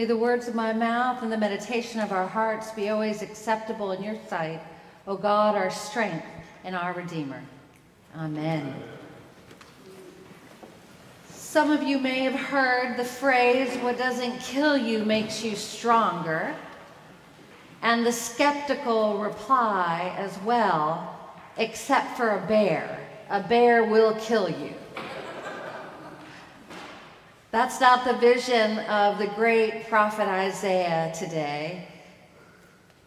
May the words of my mouth and the meditation of our hearts be always acceptable in your sight, O God, our strength and our Redeemer. Amen. Some of you may have heard the phrase, what doesn't kill you makes you stronger, and the skeptical reply as well, except for a bear. A bear will kill you. That's not the vision of the great prophet Isaiah today.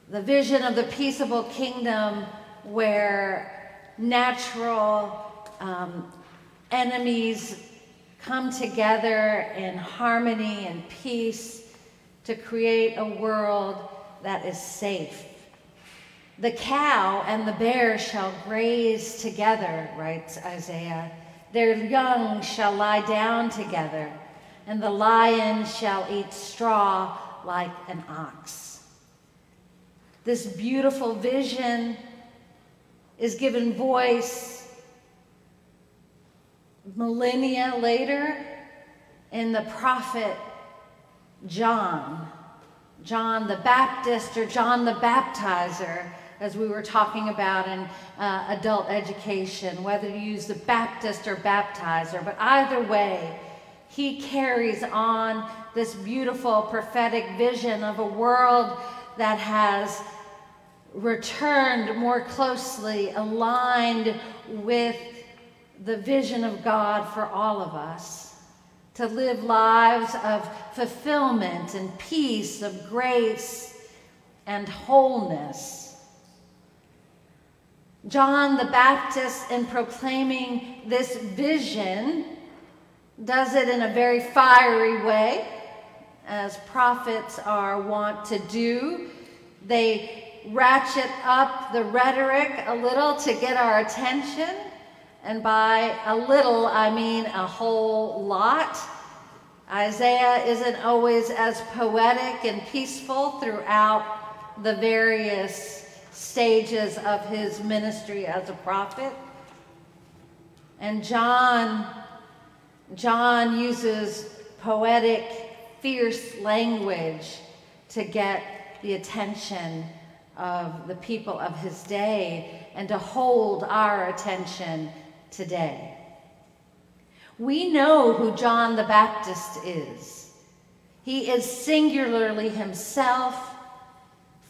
The vision of the peaceable kingdom where natural um, enemies come together in harmony and peace to create a world that is safe. The cow and the bear shall graze together, writes Isaiah. Their young shall lie down together, and the lion shall eat straw like an ox. This beautiful vision is given voice millennia later in the prophet John. John the Baptist or John the Baptizer, as we were talking about in uh, adult education, whether you use the Baptist or baptizer. But either way, he carries on this beautiful prophetic vision of a world that has returned more closely aligned with the vision of God for all of us to live lives of fulfillment and peace, of grace and wholeness. John the Baptist, in proclaiming this vision, does it in a very fiery way, as prophets are wont to do. They ratchet up the rhetoric a little to get our attention. And by a little, I mean a whole lot. Isaiah isn't always as poetic and peaceful throughout the various stages of his ministry as a prophet. And John, John uses poetic, fierce language to get the attention of the people of his day and to hold our attention today. We know who John the Baptist is. He is singularly himself,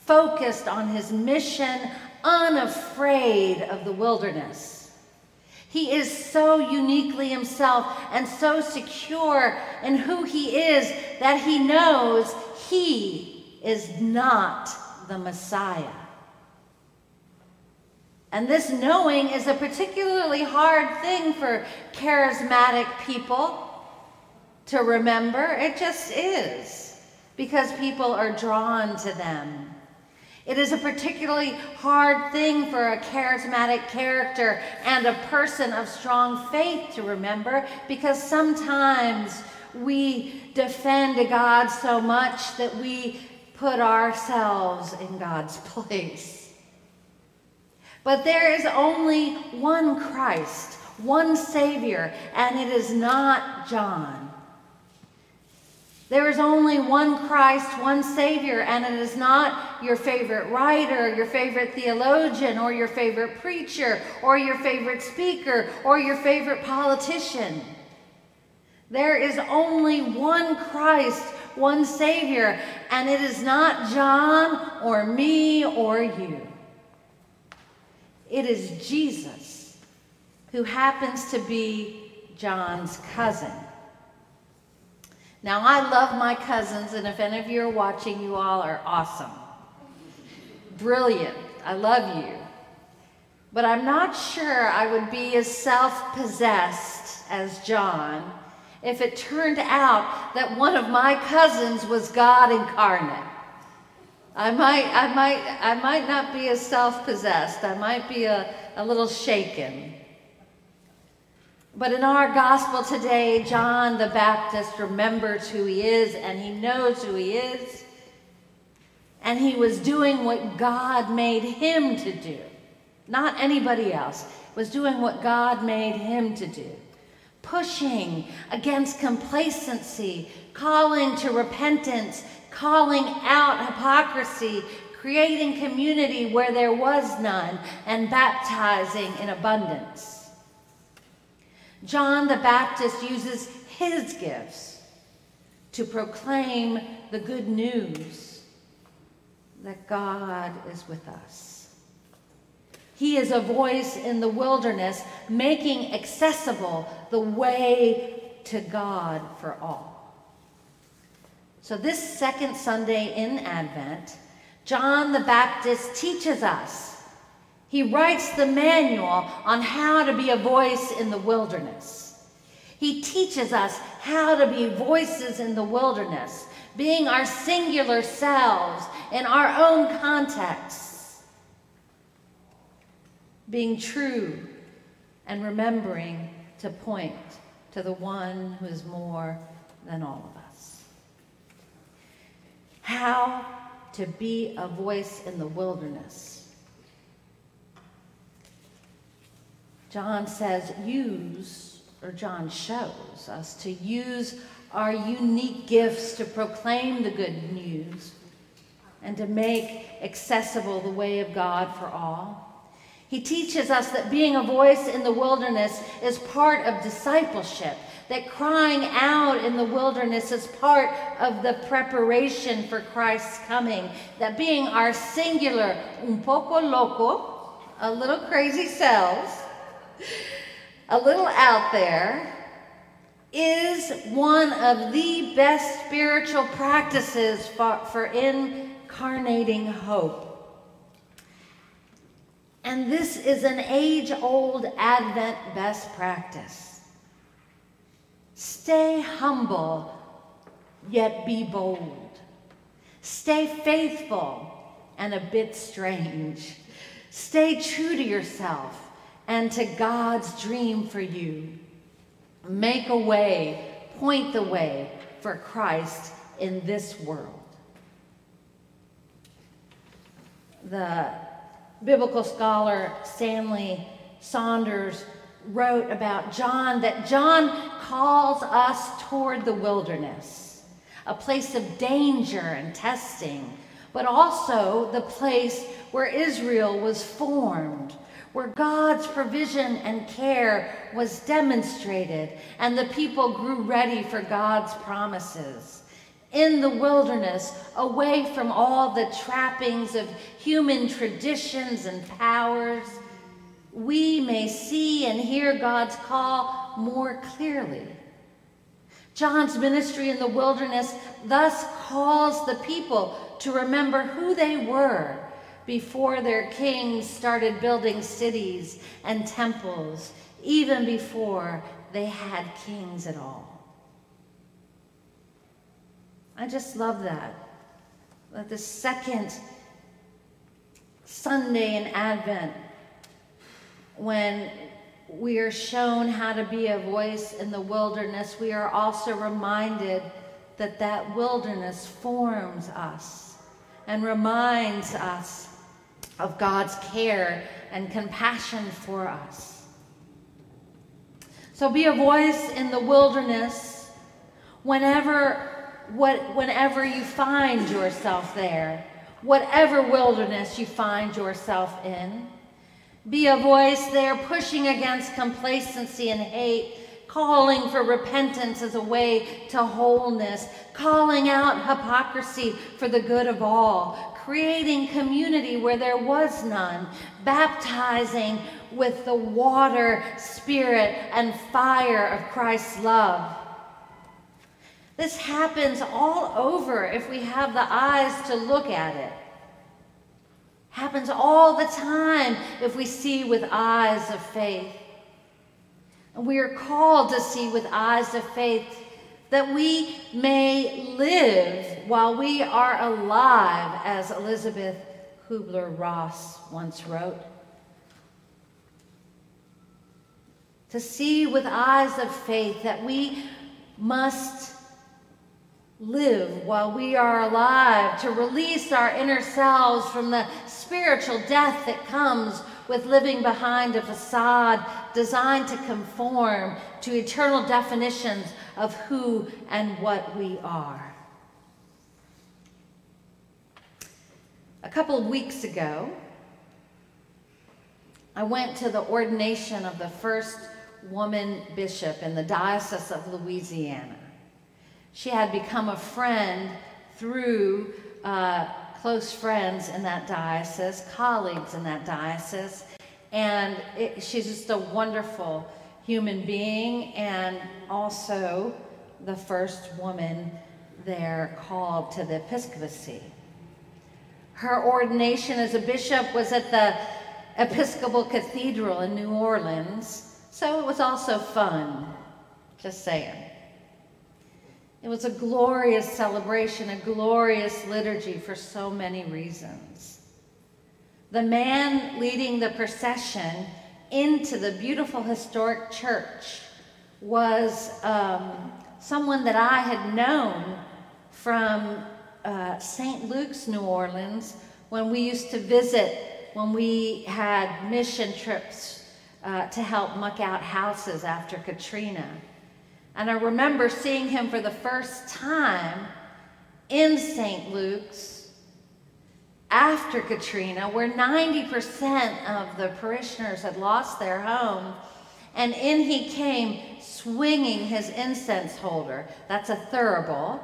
focused on his mission, unafraid of the wilderness. He is so uniquely himself and so secure in who he is that he knows he is not the Messiah. And this knowing is a particularly hard thing for charismatic people to remember. It just is, because people are drawn to them. It is a particularly hard thing for a charismatic character and a person of strong faith to remember because sometimes we defend God so much that we put ourselves in God's place. But there is only one Christ, one Savior, and it is not John. There is only one Christ, one Savior, and it is not your favorite writer, your favorite theologian, or your favorite preacher, or your favorite speaker, or your favorite politician. There is only one Christ, one Savior, and it is not John or me or you. It is Jesus who happens to be John's cousin. Now, I love my cousins, and if any of you are watching, you all are awesome. Brilliant. I love you. But I'm not sure I would be as self possessed as John if it turned out that one of my cousins was God incarnate. I might, I might, I might not be as self-possessed. I might be a, a little shaken. But in our gospel today, John the Baptist remembers who he is and he knows who he is. And he was doing what God made him to do, not anybody else. Was doing what God made him to do. pushing against complacency, calling to repentance, calling out hypocrisy, creating community where there was none, and baptizing in abundance. John the Baptist uses his gifts to proclaim the good news that God is with us. He is a voice in the wilderness, making accessible the way to God for all. So, this second Sunday in Advent, John the Baptist teaches us. He writes the manual on how to be a voice in the wilderness. He teaches us how to be voices in the wilderness, being our singular selves in our own contexts, being true and remembering to point to the one who is more than all of us how to be a voice in the wilderness. John says, use, or John shows us to use our unique gifts to proclaim the good news and to make accessible the way of God for all. He teaches us that being a voice in the wilderness is part of discipleship that crying out in the wilderness is part of the preparation for Christ's coming, that being our singular, un poco loco, a little crazy selves, a little out there, is one of the best spiritual practices for, for incarnating hope. And this is an age old Advent best practice. Stay humble, yet be bold. Stay faithful and a bit strange. Stay true to yourself and to God's dream for you. Make a way, point the way for Christ in this world. The biblical scholar Stanley Saunders wrote about John that John calls us toward the wilderness, a place of danger and testing, but also the place where Israel was formed, where God's provision and care was demonstrated, and the people grew ready for God's promises. In the wilderness, away from all the trappings of human traditions and powers, we may see and hear God's call more clearly. John's ministry in the wilderness thus calls the people to remember who they were before their kings started building cities and temples, even before they had kings at all. I just love that. That the second Sunday in Advent, when we are shown how to be a voice in the wilderness, we are also reminded that that wilderness forms us and reminds us of God's care and compassion for us. So be a voice in the wilderness whenever what, whenever you find yourself there, whatever wilderness you find yourself in. Be a voice there pushing against complacency and hate, calling for repentance as a way to wholeness, calling out hypocrisy for the good of all, creating community where there was none, baptizing with the water, spirit, and fire of Christ's love. This happens all over if we have the eyes to look at it. Happens all the time if we see with eyes of faith. And we are called to see with eyes of faith that we may live while we are alive, as Elizabeth Kubler Ross once wrote. To see with eyes of faith that we must live while we are alive, to release our inner selves from the spiritual death that comes with living behind a facade designed to conform to eternal definitions of who and what we are. A couple of weeks ago, I went to the ordination of the first woman bishop in the Diocese of Louisiana. She had become a friend through uh, close friends in that diocese, colleagues in that diocese, and it, she's just a wonderful human being and also the first woman there called to the episcopacy. Her ordination as a bishop was at the Episcopal Cathedral in New Orleans, so it was also fun, just saying. It was a glorious celebration, a glorious liturgy for so many reasons. The man leading the procession into the beautiful historic church was um, someone that I had known from uh, St. Luke's, New Orleans, when we used to visit, when we had mission trips uh, to help muck out houses after Katrina. And I remember seeing him for the first time in St. Luke's after Katrina, where 90% of the parishioners had lost their home. And in he came swinging his incense holder. That's a thurible.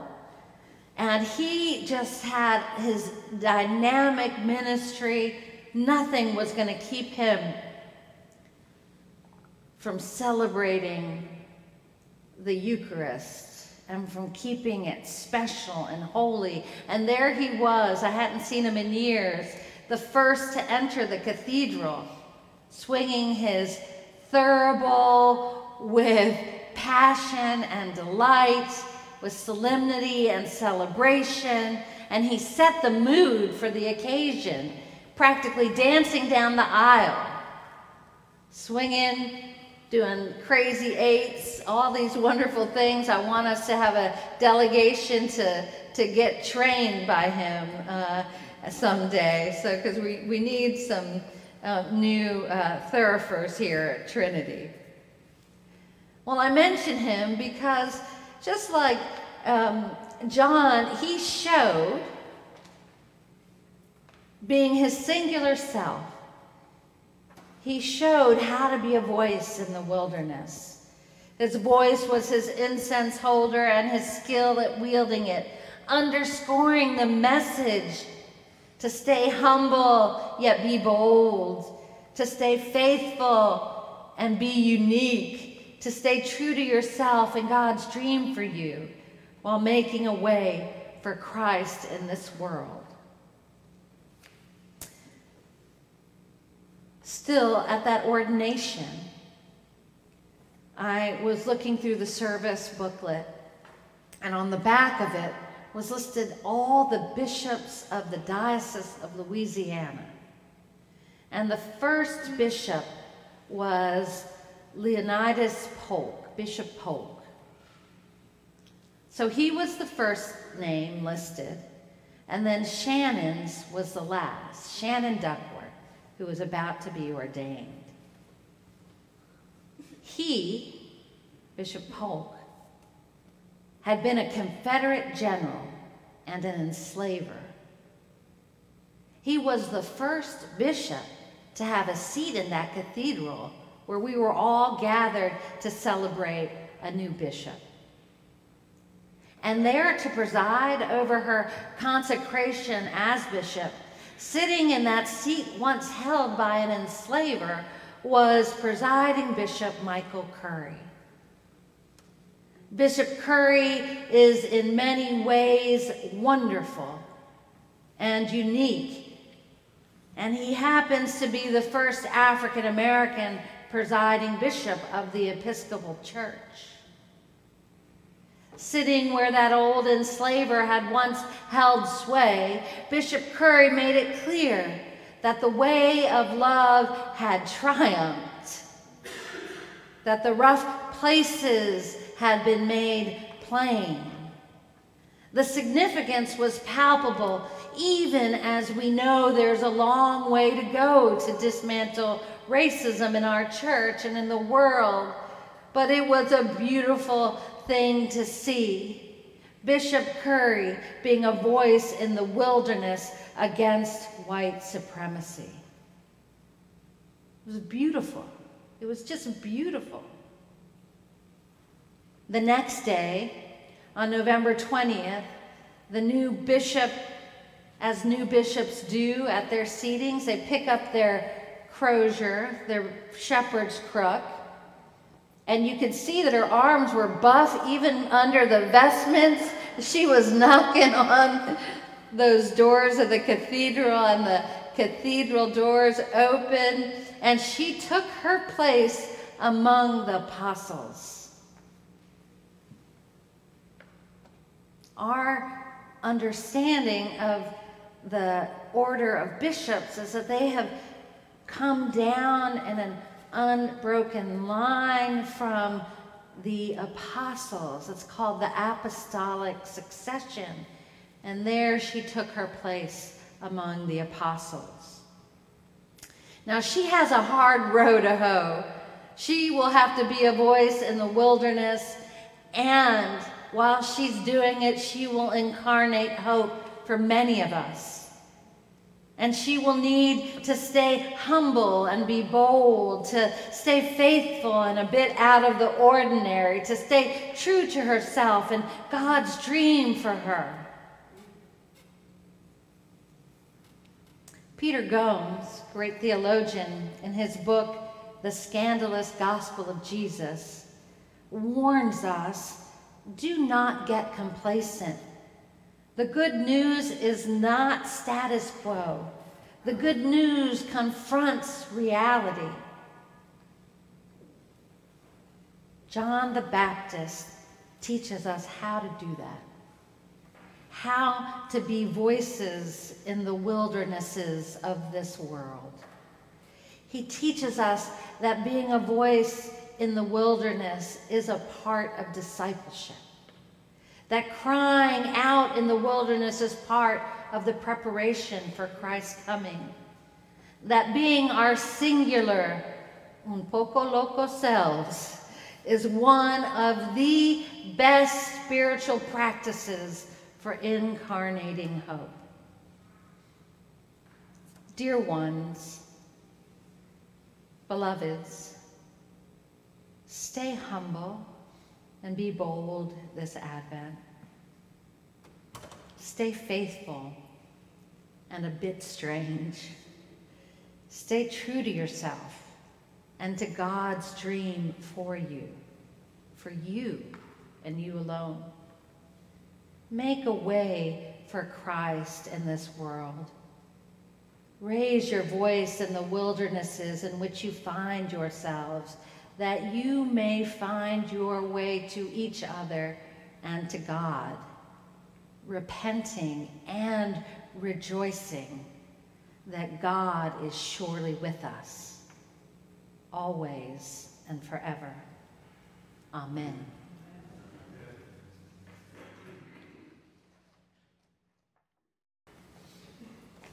And he just had his dynamic ministry. Nothing was going to keep him from celebrating the Eucharist and from keeping it special and holy. And there he was, I hadn't seen him in years, the first to enter the cathedral, swinging his thurible with passion and delight, with solemnity and celebration. And he set the mood for the occasion, practically dancing down the aisle, swinging doing crazy eights, all these wonderful things. I want us to have a delegation to, to get trained by him uh, someday. So, because we, we need some uh, new uh, thurifers here at Trinity. Well, I mention him because just like um, John, he showed being his singular self he showed how to be a voice in the wilderness. His voice was his incense holder and his skill at wielding it, underscoring the message to stay humble yet be bold, to stay faithful and be unique, to stay true to yourself and God's dream for you while making a way for Christ in this world. still at that ordination, I was looking through the service booklet, and on the back of it was listed all the bishops of the Diocese of Louisiana. And the first bishop was Leonidas Polk, Bishop Polk. So he was the first name listed, and then Shannon's was the last, Shannon Duckworth who was about to be ordained. He, Bishop Polk, had been a Confederate general and an enslaver. He was the first bishop to have a seat in that cathedral where we were all gathered to celebrate a new bishop. And there to preside over her consecration as bishop Sitting in that seat once held by an enslaver was presiding Bishop Michael Curry. Bishop Curry is in many ways wonderful and unique, and he happens to be the first African American presiding bishop of the Episcopal Church sitting where that old enslaver had once held sway, Bishop Curry made it clear that the way of love had triumphed, that the rough places had been made plain, The significance was palpable, even as we know there's a long way to go to dismantle racism in our church and in the world. But it was a beautiful thing to see. Bishop Curry being a voice in the wilderness against white supremacy. It was beautiful. It was just beautiful. The next day, on November 20th, the new bishop, as new bishops do at their seatings, they pick up their crozier, their shepherd's crook, and you could see that her arms were buff even under the vestments. She was knocking on those doors of the cathedral, and the cathedral doors open, and she took her place among the apostles. Our understanding of the order of bishops is that they have come down in an unbroken line from the apostles. It's called the apostolic succession. And there she took her place among the apostles. Now she has a hard row to hoe. She will have to be a voice in the wilderness, and while she's doing it, she will incarnate hope for many of us. And she will need to stay humble and be bold, to stay faithful and a bit out of the ordinary, to stay true to herself and God's dream for her. Peter Gomes, great theologian, in his book, The Scandalous Gospel of Jesus, warns us do not get complacent the good news is not status quo. The good news confronts reality. John the Baptist teaches us how to do that. How to be voices in the wildernesses of this world. He teaches us that being a voice in the wilderness is a part of discipleship. That crying out in the wilderness is part of the preparation for Christ's coming. That being our singular, un poco loco selves is one of the best spiritual practices for incarnating hope. Dear ones, beloveds, stay humble and be bold this Advent. Stay faithful and a bit strange. Stay true to yourself and to God's dream for you, for you and you alone. Make a way for Christ in this world. Raise your voice in the wildernesses in which you find yourselves that you may find your way to each other and to God, repenting and rejoicing that God is surely with us, always and forever. Amen.